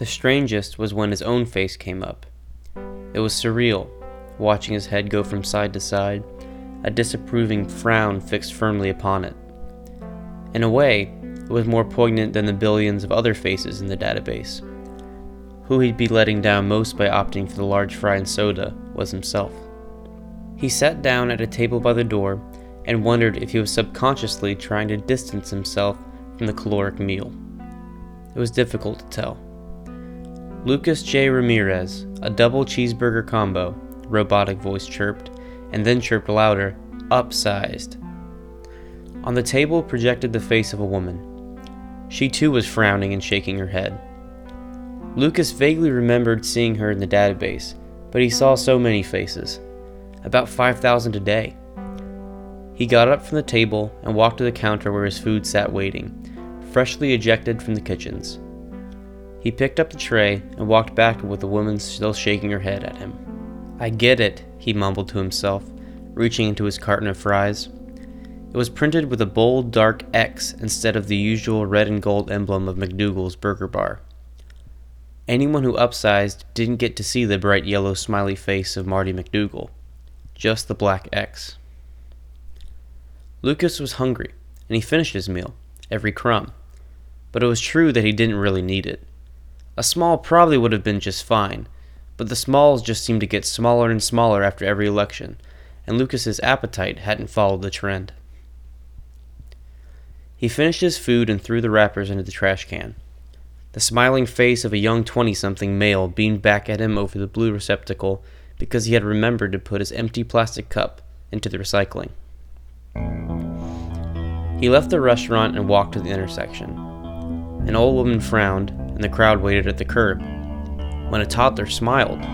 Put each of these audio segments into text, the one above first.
The strangest was when his own face came up. It was surreal, watching his head go from side to side, a disapproving frown fixed firmly upon it. In a way, it was more poignant than the billions of other faces in the database. Who he'd be letting down most by opting for the large fry and soda was himself. He sat down at a table by the door and wondered if he was subconsciously trying to distance himself from the caloric meal. It was difficult to tell. Lucas J. Ramirez, a double cheeseburger combo, robotic voice chirped, and then chirped louder, upsized. On the table projected the face of a woman. She too was frowning and shaking her head. Lucas vaguely remembered seeing her in the database, but he saw so many faces about 5,000 a day. He got up from the table and walked to the counter where his food sat waiting, freshly ejected from the kitchens. He picked up the tray and walked back with the woman still shaking her head at him. I get it, he mumbled to himself, reaching into his carton of fries. It was printed with a bold, dark X instead of the usual red and gold emblem of McDougal's Burger Bar. Anyone who upsized didn't get to see the bright yellow smiley face of Marty McDougal, just the black X. Lucas was hungry, and he finished his meal, every crumb. But it was true that he didn't really need it. A small probably would have been just fine, but the smalls just seemed to get smaller and smaller after every election, and Lucas's appetite hadn't followed the trend. He finished his food and threw the wrappers into the trash can. The smiling face of a young 20 something male beamed back at him over the blue receptacle because he had remembered to put his empty plastic cup into the recycling. He left the restaurant and walked to the intersection. An old woman frowned and the crowd waited at the curb. When a toddler smiled,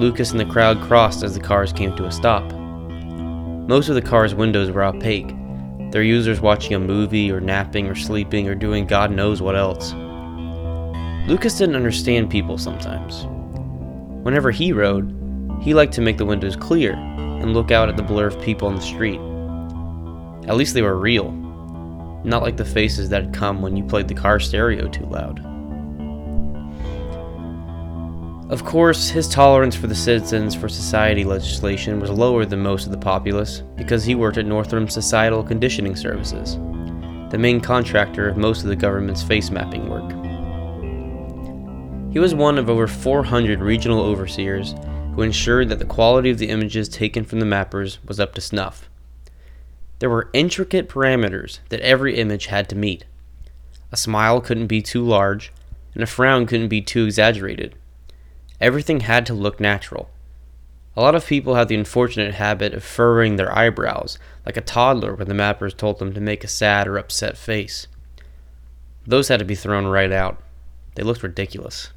Lucas and the crowd crossed as the cars came to a stop. Most of the cars' windows were opaque, their users watching a movie or napping or sleeping or doing God knows what else. Lucas didn't understand people sometimes. Whenever he rode, he liked to make the windows clear and look out at the blur of people on the street. At least they were real, not like the faces that had come when you played the car stereo too loud. Of course, his tolerance for the Citizens for Society legislation was lower than most of the populace because he worked at Northam Societal Conditioning Services, the main contractor of most of the government's face mapping work. He was one of over 400 regional overseers who ensured that the quality of the images taken from the mappers was up to snuff. There were intricate parameters that every image had to meet. A smile couldn't be too large, and a frown couldn't be too exaggerated. Everything had to look natural. A lot of people have the unfortunate habit of furrowing their eyebrows, like a toddler when the mappers told them to make a sad or upset face. Those had to be thrown right out. They looked ridiculous.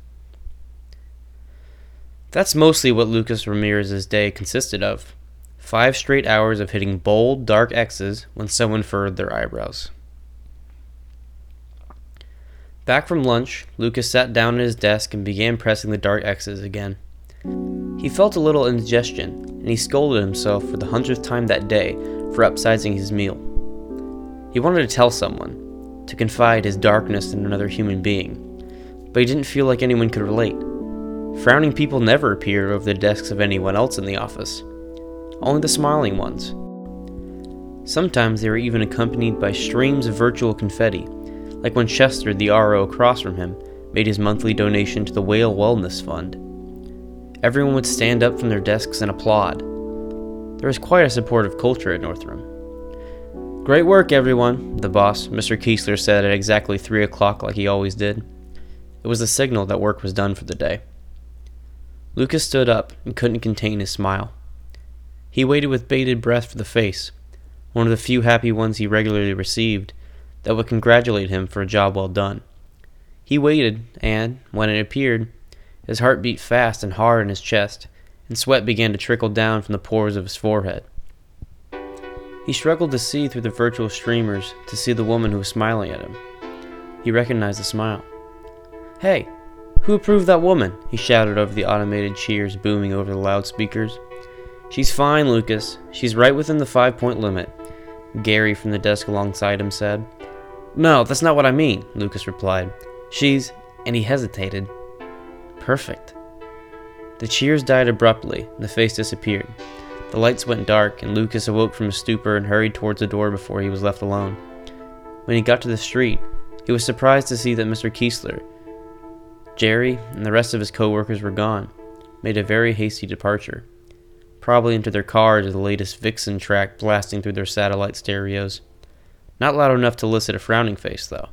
That's mostly what Lucas Ramirez's day consisted of five straight hours of hitting bold, dark X's when someone furrowed their eyebrows. Back from lunch, Lucas sat down at his desk and began pressing the dark X's again. He felt a little indigestion, and he scolded himself for the hundredth time that day for upsizing his meal. He wanted to tell someone, to confide his darkness in another human being, but he didn't feel like anyone could relate. Frowning people never appeared over the desks of anyone else in the office, only the smiling ones. Sometimes they were even accompanied by streams of virtual confetti like when Chester, the RO across from him, made his monthly donation to the Whale Wellness Fund. Everyone would stand up from their desks and applaud. There was quite a supportive culture at Northam. Great work, everyone, the boss, Mr. Keesler, said at exactly 3 o'clock, like he always did. It was a signal that work was done for the day. Lucas stood up and couldn't contain his smile. He waited with bated breath for the face, one of the few happy ones he regularly received, that would congratulate him for a job well done. He waited, and, when it appeared, his heart beat fast and hard in his chest, and sweat began to trickle down from the pores of his forehead. He struggled to see through the virtual streamers to see the woman who was smiling at him. He recognized the smile. Hey, Who approved that woman? He shouted over the automated cheers booming over the loudspeakers. She's fine, Lucas. She's right within the five point limit, Gary from the desk alongside him said. No, that's not what I mean, Lucas replied. She's. and he hesitated. Perfect. The cheers died abruptly, and the face disappeared. The lights went dark, and Lucas awoke from his stupor and hurried towards the door before he was left alone. When he got to the street, he was surprised to see that Mr. Kiesler, Jerry, and the rest of his coworkers were gone, made a very hasty departure, probably into their cars with the latest Vixen track blasting through their satellite stereos. Not loud enough to elicit a frowning face, though.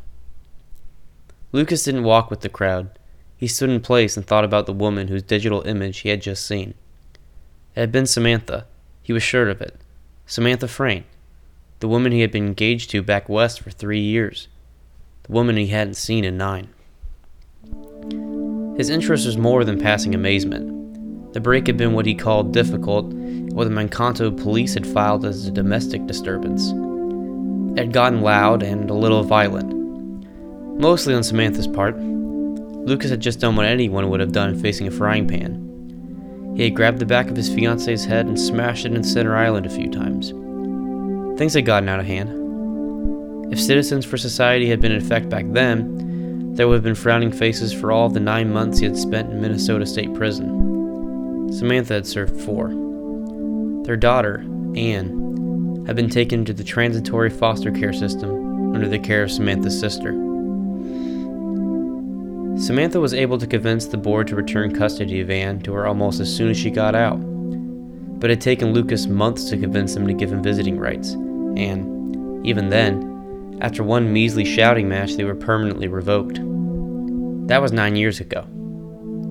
Lucas didn't walk with the crowd. He stood in place and thought about the woman whose digital image he had just seen. It had been Samantha. He was sure of it. Samantha Frayne. The woman he had been engaged to back west for three years. The woman he hadn't seen in nine. His interest was more than passing amazement. The break had been what he called difficult, what the Mankato police had filed as a domestic disturbance. Had gotten loud and a little violent. Mostly on Samantha's part. Lucas had just done what anyone would have done facing a frying pan. He had grabbed the back of his fiancee's head and smashed it in Center Island a few times. Things had gotten out of hand. If Citizens for Society had been in effect back then, there would have been frowning faces for all the nine months he had spent in Minnesota State Prison. Samantha had served four. Their daughter, Anne, had been taken to the transitory foster care system under the care of Samantha's sister. Samantha was able to convince the board to return custody of Anne to her almost as soon as she got out. But it had taken Lucas months to convince him to give him visiting rights, and, even then, after one measly shouting match, they were permanently revoked. That was nine years ago.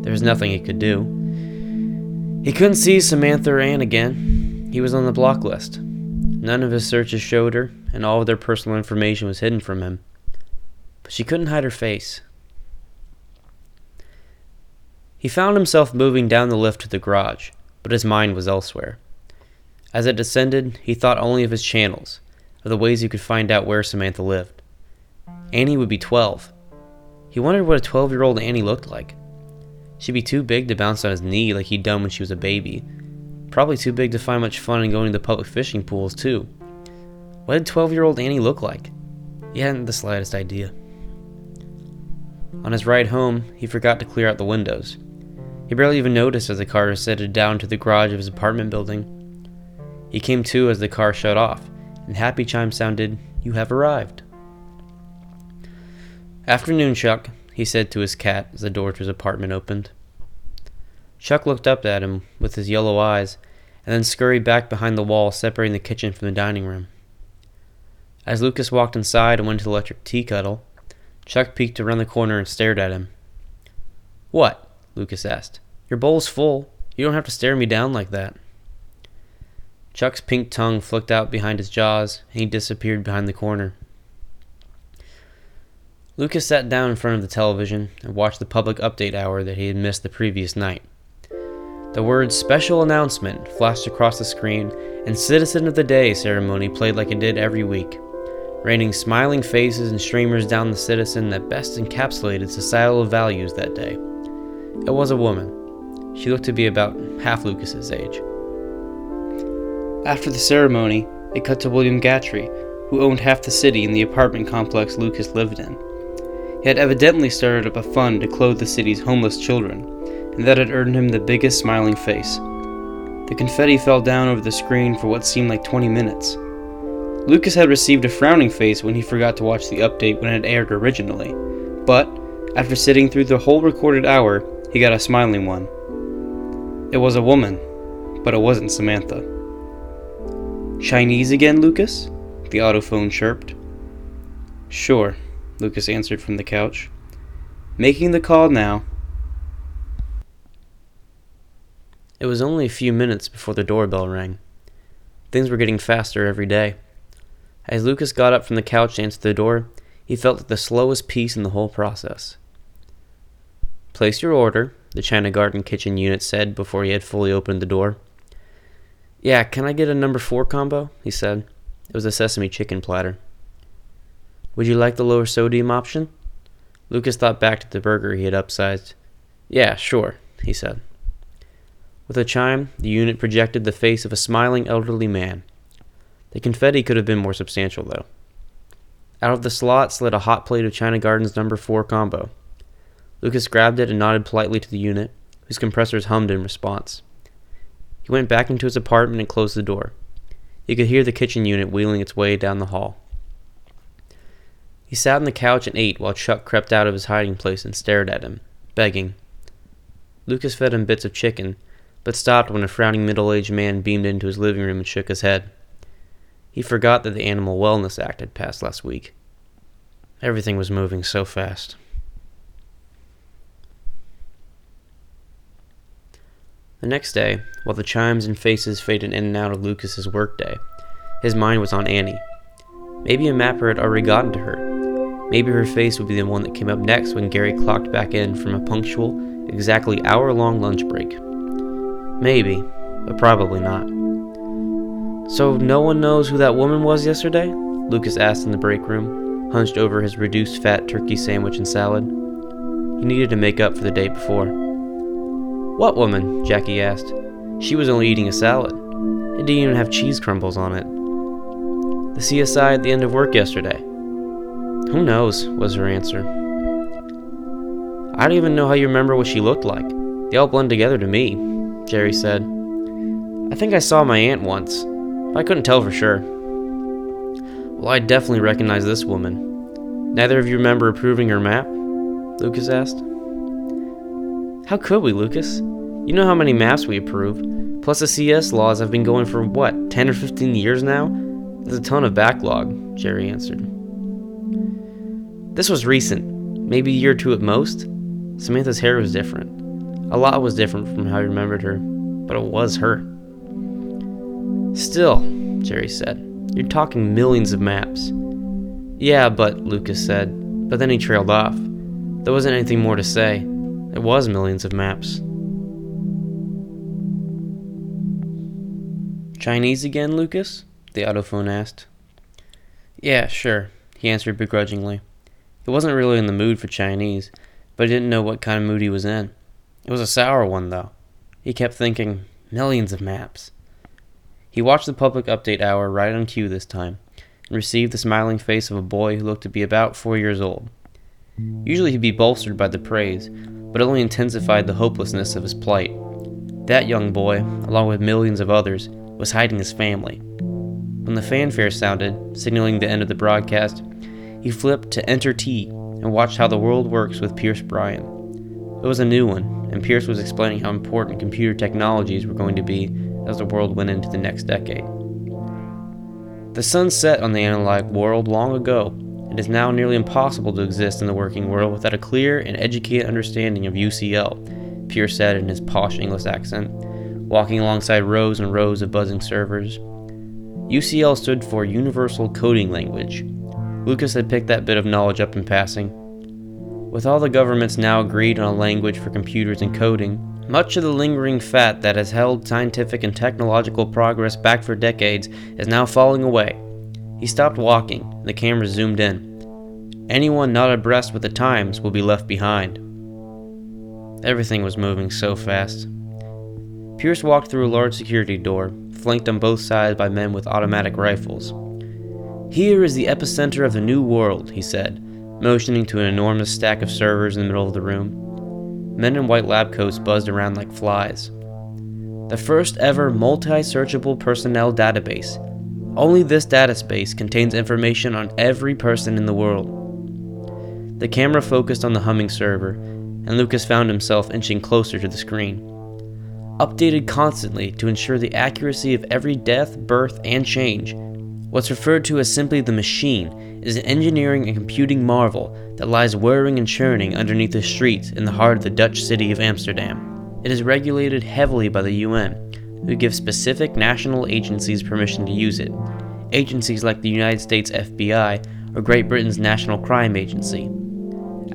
There was nothing he could do. He couldn't see Samantha or Anne again. He was on the block list. None of his searches showed her, and all of their personal information was hidden from him. But she couldn't hide her face. He found himself moving down the lift to the garage, but his mind was elsewhere. As it descended, he thought only of his channels, of the ways he could find out where Samantha lived. Annie would be 12. He wondered what a 12 year old Annie looked like. She'd be too big to bounce on his knee like he'd done when she was a baby. Probably too big to find much fun in going to the public fishing pools, too. What did 12 year old Annie look like? He hadn't the slightest idea. On his ride home, he forgot to clear out the windows. He barely even noticed as the car settled down to the garage of his apartment building. He came to as the car shut off, and happy chime sounded, You have arrived. Afternoon, Chuck, he said to his cat as the door to his apartment opened. Chuck looked up at him with his yellow eyes, and then scurried back behind the wall separating the kitchen from the dining room. As Lucas walked inside and went to the electric tea kettle, Chuck peeked around the corner and stared at him. What? Lucas asked. Your bowl's full. You don't have to stare me down like that. Chuck's pink tongue flicked out behind his jaws, and he disappeared behind the corner. Lucas sat down in front of the television and watched the public update hour that he had missed the previous night. The words special announcement flashed across the screen, and Citizen of the Day ceremony played like it did every week, raining smiling faces and streamers down the citizen that best encapsulated societal values that day. It was a woman. She looked to be about half Lucas's age. After the ceremony, it cut to William Gatry, who owned half the city in the apartment complex Lucas lived in. He had evidently started up a fund to clothe the city's homeless children, and that had earned him the biggest smiling face. The confetti fell down over the screen for what seemed like 20 minutes. Lucas had received a frowning face when he forgot to watch the update when it aired originally, but after sitting through the whole recorded hour, he got a smiling one. It was a woman, but it wasn't Samantha. Chinese again, Lucas? The autophone chirped. Sure, Lucas answered from the couch. Making the call now. It was only a few minutes before the doorbell rang. Things were getting faster every day. As Lucas got up from the couch and to the door, he felt like the slowest piece in the whole process. Place your order, the China Garden kitchen unit said before he had fully opened the door. Yeah, can I get a number four combo? he said. It was a sesame chicken platter. Would you like the lower sodium option? Lucas thought back to the burger he had upsized. Yeah, sure, he said. With a chime, the unit projected the face of a smiling elderly man. The confetti could have been more substantial, though. Out of the slot slid a hot plate of China Gardens number 4 combo. Lucas grabbed it and nodded politely to the unit, whose compressors hummed in response. He went back into his apartment and closed the door. He could hear the kitchen unit wheeling its way down the hall. He sat on the couch and ate while Chuck crept out of his hiding place and stared at him, begging. Lucas fed him bits of chicken, but stopped when a frowning middle aged man beamed into his living room and shook his head. He forgot that the Animal Wellness Act had passed last week. Everything was moving so fast. The next day, while the chimes and faces faded in and out of Lucas's workday, his mind was on Annie. Maybe a mapper had already gotten to her. Maybe her face would be the one that came up next when Gary clocked back in from a punctual, exactly hour long lunch break. Maybe, but probably not. So, no one knows who that woman was yesterday? Lucas asked in the break room, hunched over his reduced fat turkey sandwich and salad. He needed to make up for the day before. What woman? Jackie asked. She was only eating a salad. It didn't even have cheese crumbles on it. The CSI at the end of work yesterday. Who knows, was her answer. I don't even know how you remember what she looked like. They all blend together to me, Jerry said. I think I saw my aunt once, but I couldn't tell for sure. Well, I definitely recognize this woman. Neither of you remember approving her map? Lucas asked. How could we, Lucas? You know how many maps we approve. Plus, the CS laws have been going for what, 10 or 15 years now? There's a ton of backlog, Jerry answered. This was recent, maybe a year or two at most. Samantha's hair was different. A lot was different from how I remembered her, but it was her. Still, Jerry said, you're talking millions of maps. Yeah, but, Lucas said, but then he trailed off. There wasn't anything more to say. It was millions of maps. Chinese again, Lucas? The autophone asked. Yeah, sure, he answered begrudgingly. He wasn't really in the mood for Chinese, but he didn't know what kind of mood he was in. It was a sour one, though. He kept thinking, millions of maps. He watched the public update hour right on cue this time, and received the smiling face of a boy who looked to be about four years old. Usually he'd be bolstered by the praise, but it only intensified the hopelessness of his plight. That young boy, along with millions of others, was hiding his family. When the fanfare sounded, signaling the end of the broadcast, he flipped to Enter T and watched how the world works with Pierce Bryan. It was a new one, and Pierce was explaining how important computer technologies were going to be as the world went into the next decade. The sun set on the analog world long ago, it is now nearly impossible to exist in the working world without a clear and educated understanding of UCL, Pierce said in his posh English accent, walking alongside rows and rows of buzzing servers. UCL stood for Universal Coding Language. Lucas had picked that bit of knowledge up in passing. With all the governments now agreed on a language for computers and coding, much of the lingering fat that has held scientific and technological progress back for decades is now falling away he stopped walking, and the camera zoomed in. Anyone not abreast with the times will be left behind. Everything was moving so fast. Pierce walked through a large security door, flanked on both sides by men with automatic rifles. Here is the epicenter of the new world, he said, motioning to an enormous stack of servers in the middle of the room. Men in white lab coats buzzed around like flies. The first ever multi searchable personnel database, only this data space contains information on every person in the world. The camera focused on the humming server, and Lucas found himself inching closer to the screen. Updated constantly to ensure the accuracy of every death, birth, and change, what's referred to as simply the machine is an engineering and computing marvel that lies whirring and churning underneath the streets in the heart of the Dutch city of Amsterdam. It is regulated heavily by the UN who give specific national agencies permission to use it. Agencies like the United States FBI or Great Britain's National Crime Agency.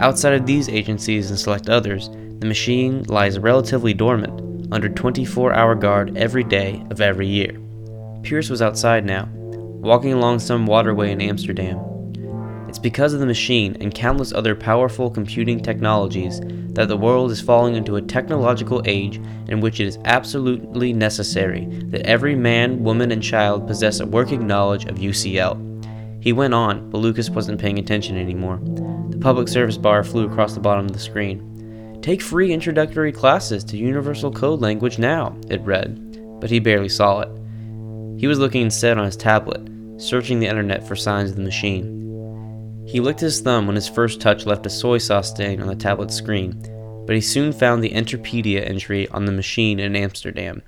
Outside of these agencies and select others, the machine lies relatively dormant, under 24 hour guard every day of every year. Pierce was outside now, walking along some waterway in Amsterdam. It's because of the machine and countless other powerful computing technologies that the world is falling into a technological age in which it is absolutely necessary that every man, woman, and child possess a working knowledge of UCL. He went on, but Lucas wasn't paying attention anymore. The public service bar flew across the bottom of the screen. Take free introductory classes to Universal Code Language now, it read, but he barely saw it. He was looking instead on his tablet, searching the internet for signs of the machine. He licked his thumb when his first touch left a soy sauce stain on the tablet's screen, but he soon found the Enterpedia entry on the machine in Amsterdam.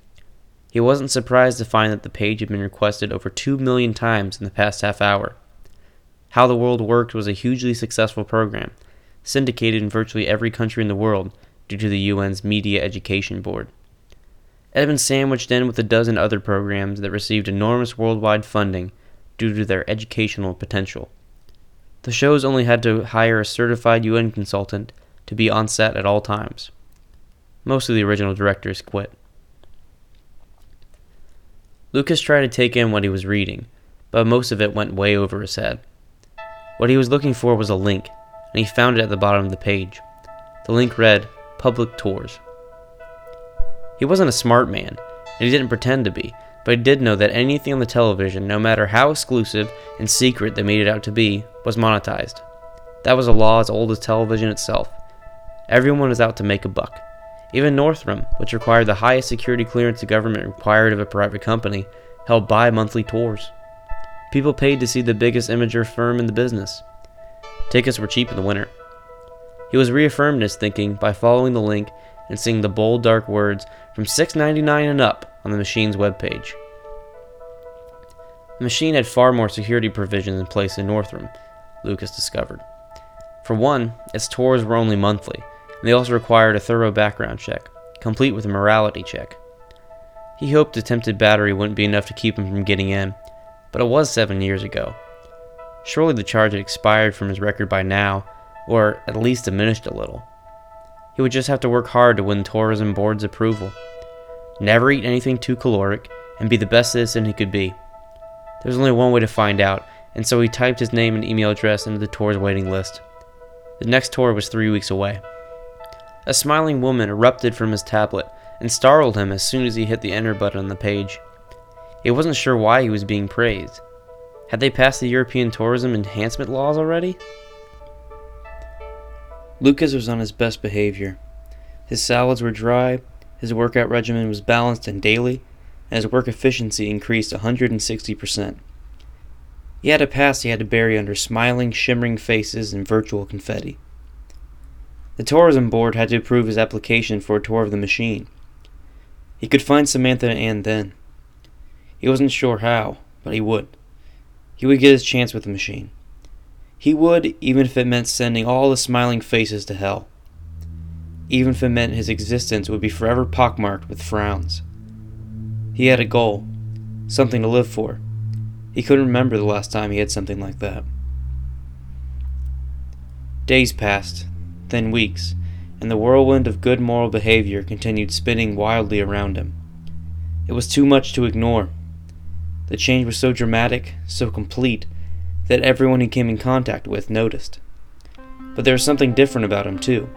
He wasn't surprised to find that the page had been requested over 2 million times in the past half hour. How the World Worked was a hugely successful program, syndicated in virtually every country in the world due to the UN's Media Education Board. It had been sandwiched in with a dozen other programs that received enormous worldwide funding due to their educational potential. The shows only had to hire a certified UN consultant to be on set at all times. Most of the original directors quit. Lucas tried to take in what he was reading, but most of it went way over his head. What he was looking for was a link, and he found it at the bottom of the page. The link read Public Tours. He wasn't a smart man, and he didn't pretend to be, but he did know that anything on the television, no matter how exclusive and secret they made it out to be, was monetized. That was a law as old as television itself. Everyone was out to make a buck. Even Northrum, which required the highest security clearance the government required of a private company, held bi monthly tours. People paid to see the biggest imager firm in the business. Tickets were cheap in the winter. He was reaffirmed in his thinking by following the link and seeing the bold, dark words from $6.99 and up on the machine's webpage. The machine had far more security provisions in place than Northrum, Lucas discovered. For one, its tours were only monthly, and they also required a thorough background check, complete with a morality check. He hoped attempted battery wouldn't be enough to keep him from getting in, but it was seven years ago. Surely the charge had expired from his record by now, or at least diminished a little. He would just have to work hard to win Tourism Board's approval never eat anything too caloric, and be the best citizen he could be. There was only one way to find out, and so he typed his name and email address into the tour's waiting list. The next tour was three weeks away. A smiling woman erupted from his tablet and startled him as soon as he hit the enter button on the page. He wasn't sure why he was being praised. Had they passed the European tourism enhancement laws already? Lucas was on his best behavior. His salads were dry, his workout regimen was balanced and daily, and his work efficiency increased 160%. He had a past he had to bury under smiling, shimmering faces and virtual confetti. The tourism board had to approve his application for a tour of the machine. He could find Samantha and Anne then. He wasn't sure how, but he would. He would get his chance with the machine. He would, even if it meant sending all the smiling faces to hell even if it meant his existence would be forever pockmarked with frowns. He had a goal, something to live for. He couldn't remember the last time he had something like that. Days passed, then weeks, and the whirlwind of good moral behavior continued spinning wildly around him. It was too much to ignore. The change was so dramatic, so complete, that everyone he came in contact with noticed. But there was something different about him, too.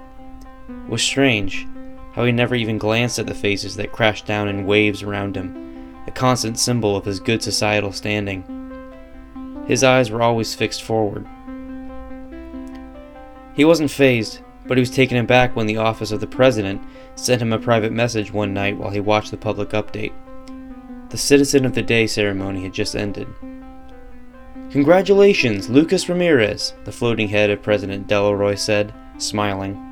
Was strange how he never even glanced at the faces that crashed down in waves around him, a constant symbol of his good societal standing. His eyes were always fixed forward. He wasn't fazed, but he was taken aback when the office of the president sent him a private message one night while he watched the public update. The Citizen of the Day ceremony had just ended. Congratulations, Lucas Ramirez, the floating head of President Delaroy said, smiling.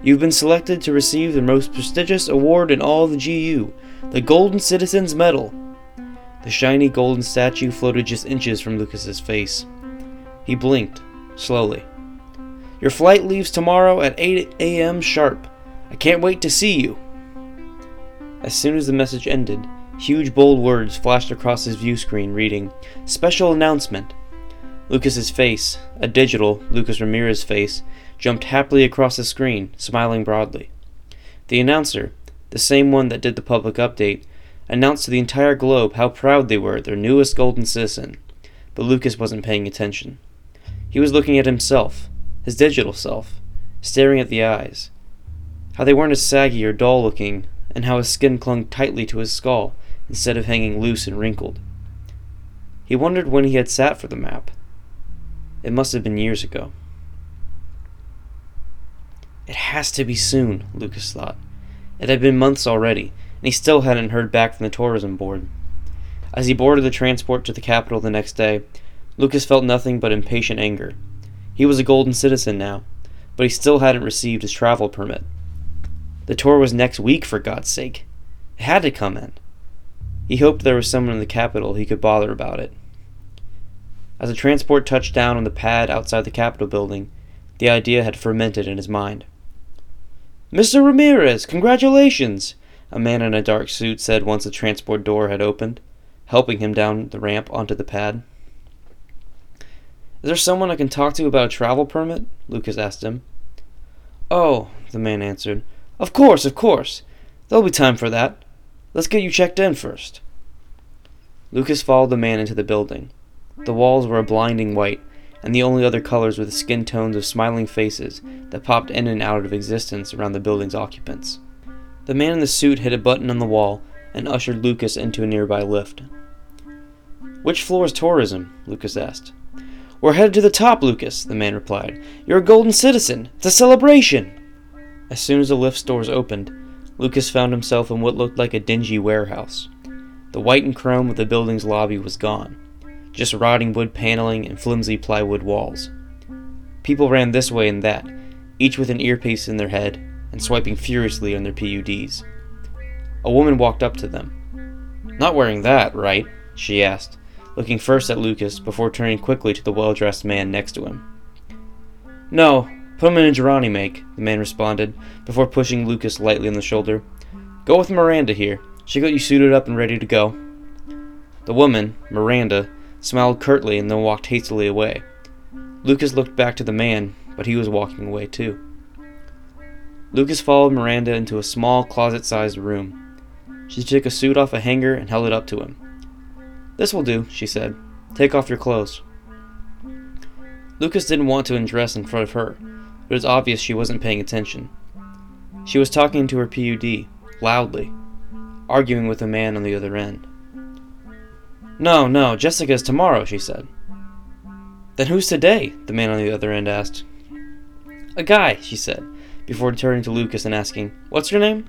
You've been selected to receive the most prestigious award in all the GU, the Golden Citizen's Medal. The shiny golden statue floated just inches from Lucas's face. He blinked, slowly. Your flight leaves tomorrow at 8 a.m. sharp. I can't wait to see you. As soon as the message ended, huge bold words flashed across his view screen reading, Special announcement. Lucas's face, a digital Lucas Ramirez face, jumped happily across the screen, smiling broadly. The announcer, the same one that did the public update, announced to the entire globe how proud they were of their newest golden citizen, but Lucas wasn't paying attention. He was looking at himself, his digital self, staring at the eyes. How they weren't as saggy or dull looking, and how his skin clung tightly to his skull instead of hanging loose and wrinkled. He wondered when he had sat for the map. It must have been years ago. It has to be soon, Lucas thought. It had been months already, and he still hadn't heard back from the tourism board. As he boarded the transport to the capital the next day, Lucas felt nothing but impatient anger. He was a golden citizen now, but he still hadn't received his travel permit. The tour was next week, for God's sake. It had to come in. He hoped there was someone in the capital he could bother about it. As the transport touched down on the pad outside the Capitol building, the idea had fermented in his mind. Mr. Ramirez, congratulations! A man in a dark suit said once the transport door had opened, helping him down the ramp onto the pad. Is there someone I can talk to about a travel permit? Lucas asked him. Oh, the man answered. Of course, of course. There'll be time for that. Let's get you checked in first. Lucas followed the man into the building. The walls were a blinding white, and the only other colors were the skin tones of smiling faces that popped in and out of existence around the building's occupants. The man in the suit hit a button on the wall and ushered Lucas into a nearby lift. Which floor is tourism? Lucas asked. We're headed to the top, Lucas, the man replied. You're a golden citizen. It's a celebration. As soon as the lift doors opened, Lucas found himself in what looked like a dingy warehouse. The white and chrome of the building's lobby was gone just rotting wood paneling and flimsy plywood walls. People ran this way and that, each with an earpiece in their head and swiping furiously on their PUDs. A woman walked up to them. Not wearing that, right? she asked, looking first at Lucas before turning quickly to the well dressed man next to him. No, put him in a Girani make, the man responded, before pushing Lucas lightly on the shoulder. Go with Miranda here. She got you suited up and ready to go. The woman, Miranda, smiled curtly, and then walked hastily away. Lucas looked back to the man, but he was walking away too. Lucas followed Miranda into a small closet sized room. She took a suit off a hanger and held it up to him. This will do, she said. Take off your clothes. Lucas didn't want to undress in front of her, but it was obvious she wasn't paying attention. She was talking to her PUD, loudly, arguing with a man on the other end. No, no, Jessica's tomorrow, she said. Then who's today? the man on the other end asked. A guy, she said, before turning to Lucas and asking, What's your name?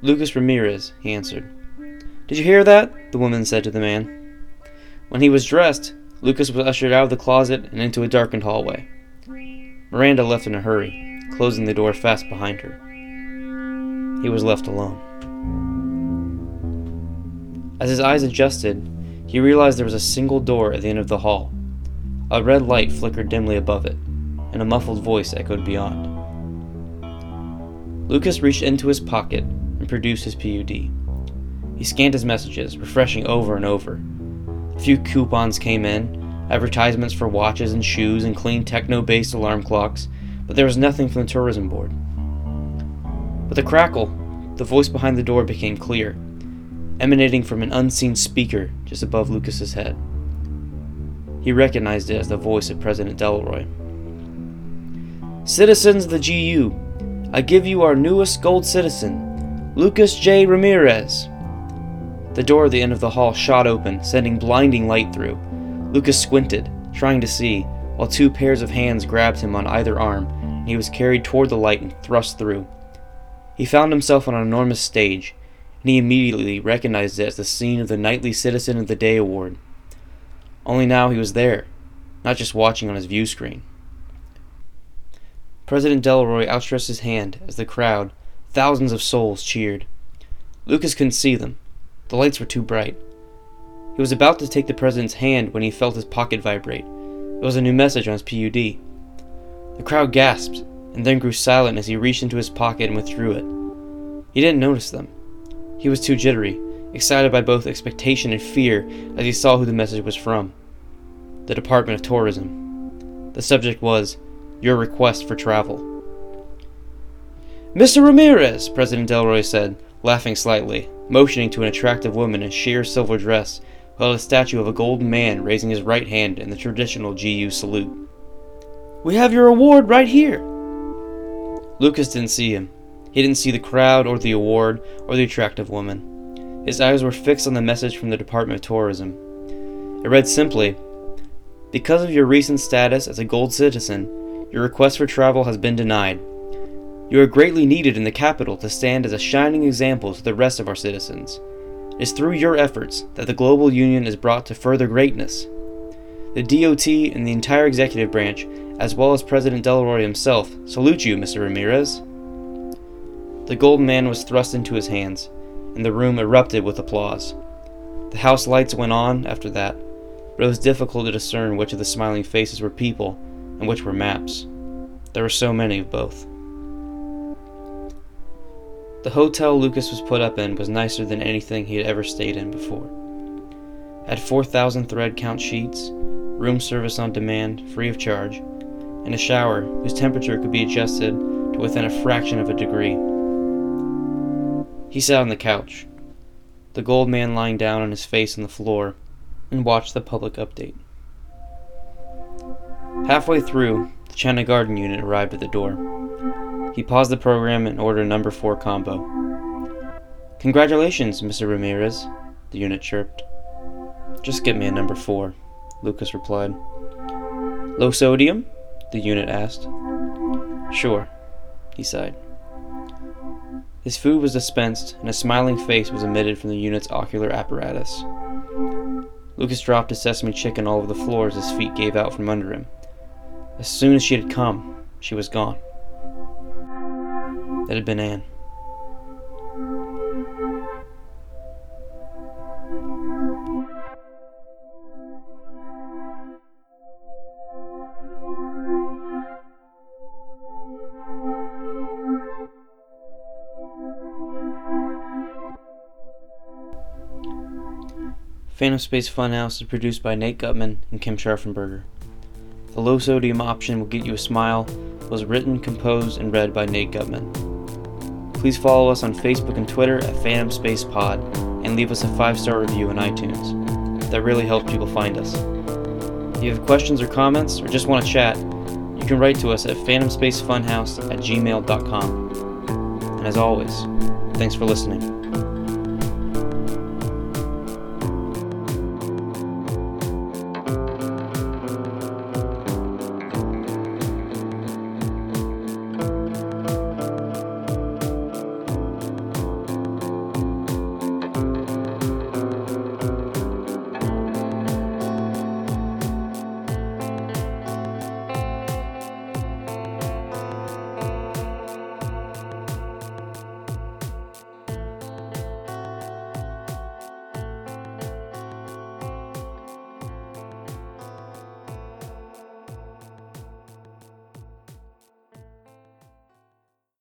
Lucas Ramirez, he answered. Did you hear that? the woman said to the man. When he was dressed, Lucas was ushered out of the closet and into a darkened hallway. Miranda left in a hurry, closing the door fast behind her. He was left alone. As his eyes adjusted, he realized there was a single door at the end of the hall. A red light flickered dimly above it, and a muffled voice echoed beyond. Lucas reached into his pocket and produced his PUD. He scanned his messages, refreshing over and over. A few coupons came in, advertisements for watches and shoes and clean techno based alarm clocks, but there was nothing from the tourism board. With a crackle, the voice behind the door became clear emanating from an unseen speaker just above Lucas's head. He recognized it as the voice of President Delroy. Citizens of the GU, I give you our newest gold citizen, Lucas J. Ramirez. The door at the end of the hall shot open, sending blinding light through. Lucas squinted, trying to see, while two pairs of hands grabbed him on either arm, and he was carried toward the light and thrust through. He found himself on an enormous stage, and he immediately recognized it as the scene of the Nightly Citizen of the Day award. Only now he was there, not just watching on his view screen. President Delroy outstretched his hand as the crowd, thousands of souls, cheered. Lucas couldn't see them. The lights were too bright. He was about to take the president's hand when he felt his pocket vibrate. It was a new message on his PUD. The crowd gasped and then grew silent as he reached into his pocket and withdrew it. He didn't notice them. He was too jittery, excited by both expectation and fear as he saw who the message was from the Department of Tourism. The subject was Your Request for Travel. Mr. Ramirez, President Delroy said, laughing slightly, motioning to an attractive woman in sheer silver dress who held a statue of a golden man raising his right hand in the traditional GU salute. We have your award right here! Lucas didn't see him. He didn't see the crowd or the award or the attractive woman. His eyes were fixed on the message from the Department of Tourism. It read simply Because of your recent status as a gold citizen, your request for travel has been denied. You are greatly needed in the capital to stand as a shining example to the rest of our citizens. It is through your efforts that the Global Union is brought to further greatness. The DOT and the entire executive branch, as well as President Delroy himself, salute you, Mr. Ramirez. The golden man was thrust into his hands, and the room erupted with applause. The house lights went on after that, but it was difficult to discern which of the smiling faces were people and which were maps. There were so many of both. The hotel Lucas was put up in was nicer than anything he had ever stayed in before. Had 4,000 thread count sheets, room service on demand, free of charge, and a shower whose temperature could be adjusted to within a fraction of a degree. He sat on the couch, the gold man lying down on his face on the floor, and watched the public update. Halfway through, the China Garden unit arrived at the door. He paused the program and ordered number 4 combo. Congratulations, Mr. Ramirez, the unit chirped. Just get me a number 4, Lucas replied. Low sodium? the unit asked. Sure, he sighed. His food was dispensed, and a smiling face was emitted from the unit's ocular apparatus. Lucas dropped his sesame chicken all over the floor as his feet gave out from under him. As soon as she had come, she was gone. It had been Anne. Phantom Space Funhouse is produced by Nate Gutman and Kim Scharfenberger. The low sodium option will get you a smile was written, composed, and read by Nate Gutman. Please follow us on Facebook and Twitter at Phantom Space Pod and leave us a five star review on iTunes. That really helps people find us. If you have questions or comments or just want to chat, you can write to us at phantomspacefunhouse at gmail.com. And as always, thanks for listening.